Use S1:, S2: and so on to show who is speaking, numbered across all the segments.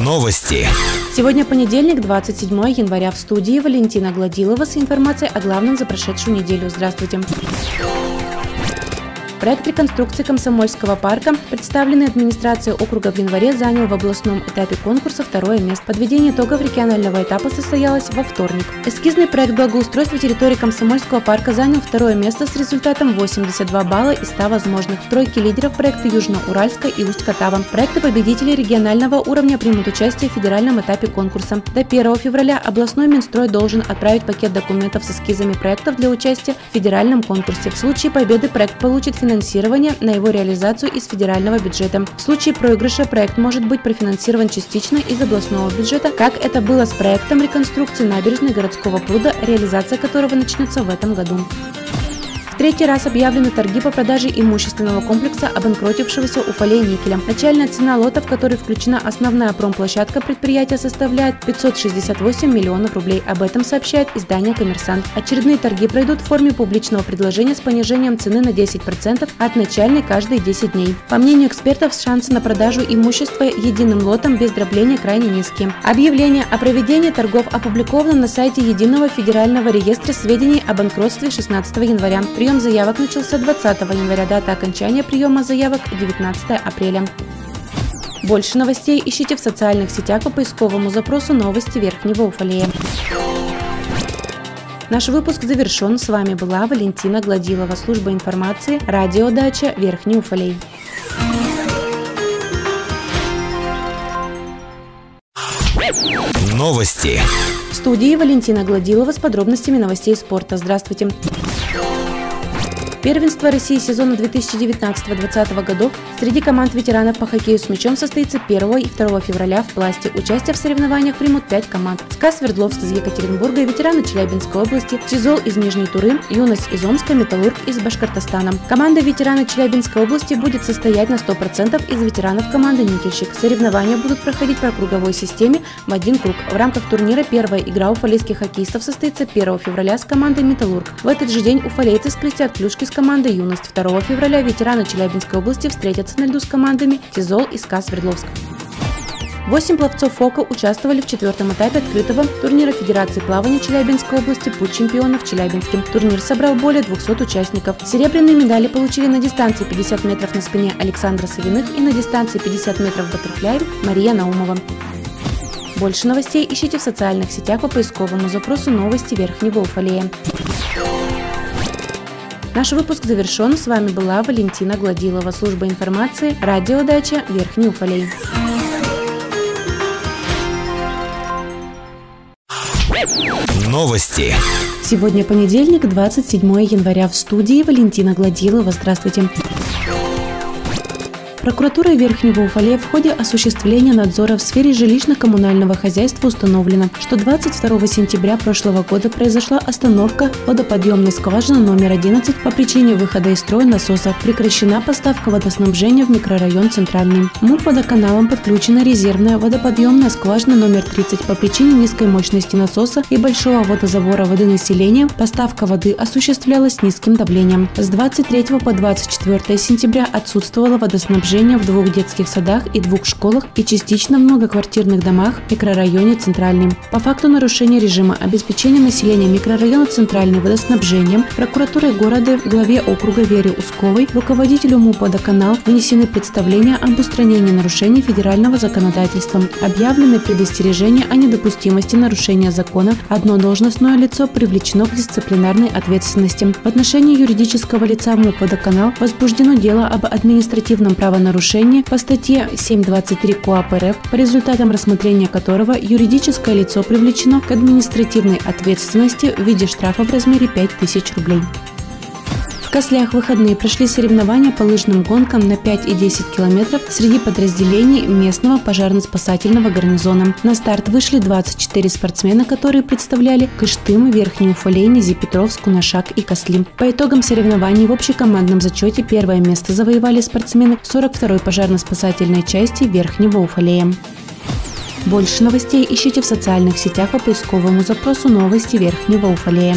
S1: Новости.
S2: Сегодня понедельник, 27 января. В студии Валентина Гладилова с информацией о главном за прошедшую неделю. Здравствуйте. Проект реконструкции Комсомольского парка, представленный администрацией округа в январе, занял в областном этапе конкурса второе место. Подведение итогов регионального этапа состоялось во вторник. Эскизный проект благоустройства территории Комсомольского парка занял второе место с результатом 82 балла из 100 возможных. В тройке лидеров проекта Южно-Уральска и Усть-Катава. Проекты победителей регионального уровня примут участие в федеральном этапе конкурса. До 1 февраля областной Минстрой должен отправить пакет документов с эскизами проектов для участия в федеральном конкурсе. В случае победы проект получит финансирование финансирования на его реализацию из федерального бюджета. В случае проигрыша проект может быть профинансирован частично из областного бюджета, как это было с проектом реконструкции набережной городского пруда, реализация которого начнется в этом году третий раз объявлены торги по продаже имущественного комплекса обанкротившегося Уфалей никеля. Начальная цена лота, в который включена основная промплощадка предприятия, составляет 568 миллионов рублей. Об этом сообщает издание «Коммерсант». Очередные торги пройдут в форме публичного предложения с понижением цены на 10% от начальной каждые 10 дней. По мнению экспертов, шансы на продажу имущества единым лотом без дробления крайне низкие. Объявление о проведении торгов опубликовано на сайте Единого федерального реестра сведений о банкротстве 16 января. Прием Прием заявок начался 20 января, дата окончания приема заявок 19 апреля. Больше новостей ищите в социальных сетях по поисковому запросу «Новости Верхнего Уфалея». Наш выпуск завершен. С вами была Валентина Гладилова, служба информации, радиодача Верхний Уфалей.
S1: Новости.
S2: В студии Валентина Гладилова с подробностями новостей спорта. Здравствуйте. Первенство России сезона 2019-2020 годов среди команд ветеранов по хоккею с мячом состоится 1 и 2 февраля в пласте. Участие в соревнованиях примут 5 команд. СКА Свердловск из Екатеринбурга, ветераны Челябинской области, Тизол из Нижней Туры, Юность из Омска, Металлург из Башкортостана. Команда ветерана Челябинской области будет состоять на 100% из ветеранов команды «Никельщик». Соревнования будут проходить по круговой системе в один круг. В рамках турнира первая игра уфалейских хоккеистов состоится 1 февраля с командой «Металлург». В этот же день уфалейцы скрестят клюшки с командой «Юность». 2 февраля ветераны Челябинской области встретятся на льду с командами «Тизол» и «СКА Свердловск». Восемь пловцов ФОКа участвовали в четвертом этапе открытого турнира Федерации плавания Челябинской области «Путь чемпионов Челябинске». Турнир собрал более 200 участников. Серебряные медали получили на дистанции 50 метров на спине Александра Савиных и на дистанции 50 метров в баттерфляе Мария Наумова. Больше новостей ищите в социальных сетях по поисковому запросу «Новости Верхнего Уфалея». Наш выпуск завершен. С вами была Валентина Гладилова, служба информации, радиодача Верхний Уфалей.
S1: Новости.
S2: Сегодня понедельник, 27 января. В студии Валентина Гладилова. Здравствуйте. Прокуратурой Верхнего Уфалея в ходе осуществления надзора в сфере жилищно-коммунального хозяйства установлено, что 22 сентября прошлого года произошла остановка водоподъемной скважины номер 11 по причине выхода из строя насоса. Прекращена поставка водоснабжения в микрорайон Центральный. МУП водоканалом подключена резервная водоподъемная скважина номер 30 по причине низкой мощности насоса и большого водозабора воды населения. Поставка воды осуществлялась низким давлением. С 23 по 24 сентября отсутствовало водоснабжение движения в двух детских садах и двух школах и частично в многоквартирных домах в микрорайоне Центральный. По факту нарушения режима обеспечения населения микрорайона Центральный водоснабжением прокуратурой города главе округа Вере Усковой, руководителю МУП «Водоканал» вынесены представления об устранении нарушений федерального законодательства. Объявлены предостережения о недопустимости нарушения закона. Одно должностное лицо привлечено к дисциплинарной ответственности. В отношении юридического лица МУП «Водоканал» возбуждено дело об административном правонарушении правонарушение по статье 7.23 КОАП РФ, по результатам рассмотрения которого юридическое лицо привлечено к административной ответственности в виде штрафа в размере 5000 рублей. Кослях выходные прошли соревнования по лыжным гонкам на 5 и 10 километров среди подразделений местного пожарно-спасательного гарнизона. На старт вышли 24 спортсмена, которые представляли Кыштым, Верхний Уфалей, Низипетровск, Кунашак и Косли. По итогам соревнований в общекомандном зачете первое место завоевали спортсмены 42-й пожарно-спасательной части Верхнего Уфалея. Больше новостей ищите в социальных сетях по поисковому запросу «Новости Верхнего Уфалея».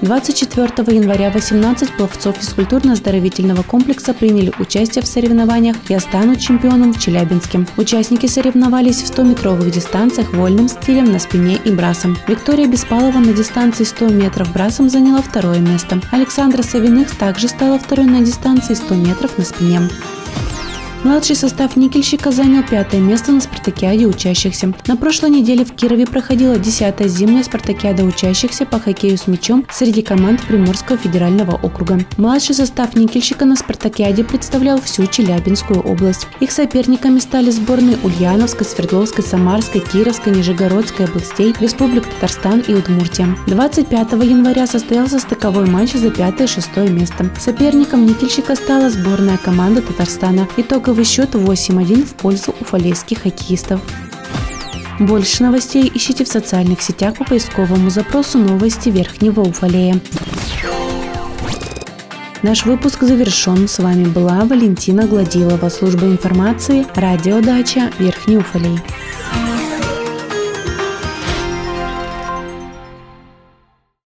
S2: 24 января 18 пловцов физкультурно-оздоровительного комплекса приняли участие в соревнованиях «Я стану чемпионом» в Челябинске. Участники соревновались в 100-метровых дистанциях вольным стилем на спине и брасом. Виктория Беспалова на дистанции 100 метров брасом заняла второе место. Александра Савиных также стала второй на дистанции 100 метров на спине. Младший состав никельщика занял пятое место на спартакиаде учащихся. На прошлой неделе в Кирове проходила десятая зимняя спартакиада учащихся по хоккею с мячом среди команд Приморского федерального округа. Младший состав никельщика на спартакиаде представлял всю Челябинскую область. Их соперниками стали сборные Ульяновской, Свердловской, Самарской, Кировской, Нижегородской областей, Республик Татарстан и Удмуртия. 25 января состоялся стыковой матч за пятое и шестое место. Соперником никельщика стала сборная команда Татарстана. Итог Итоговый счет 8-1 в пользу уфалейских хоккеистов. Больше новостей ищите в социальных сетях по поисковому запросу «Новости Верхнего Уфалея». Наш выпуск завершен. С вами была Валентина Гладилова, служба информации, радиодача Верхний Уфалей.